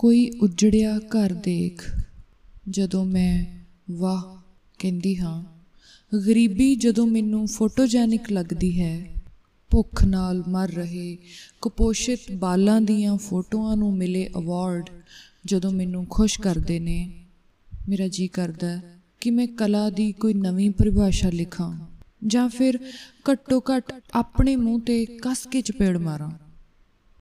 ਕੋਈ ਉਜੜਿਆ ਘਰ ਦੇਖ, ਜਦੋਂ ਮੈਂ, ਵਾਹ, ਕਹਿੰਦੀ ਹਾਂ। ਗਰੀਬੀ ਜਦੋਂ ਮੈਨੂੰ ਫੋਟੋਜੈਨਿਕ ਲੱਗਦੀ ਹੈ, ਭੁੱਖ ਨਾਲ ਮਰ ਰਹੇ, ਕੁਪੋਸ਼ਿਤ ਬਾਲਾਂ ਦੀਆਂ ਫੋਟੋਆਂ ਨੂੰ ਮਿਲੇ ਅਵਾਰਡ ਜਦੋਂ ਮੈਨੂੰ ਖੁਸ਼ ਕਰਦੇ ਨੇ। ਮੇਰਾ ਜੀ ਕਰਦਾ ਹੈ ਕਿ ਮੈਂ ਕਲਾ ਦੀ ਕੋਈ ਨਵੀਂ ਪਰਿਭਾਸ਼ਾ ਲਿਖਾਂ ਜਾਂ ਫਿਰ ਘੱਟੋ ਘੱਟ ਆਪਣੇ ਮੂੰਹ ਤੇ ਕੱਸ ਕੇ ਚਪੇੜ ਮਾਰਾਂ।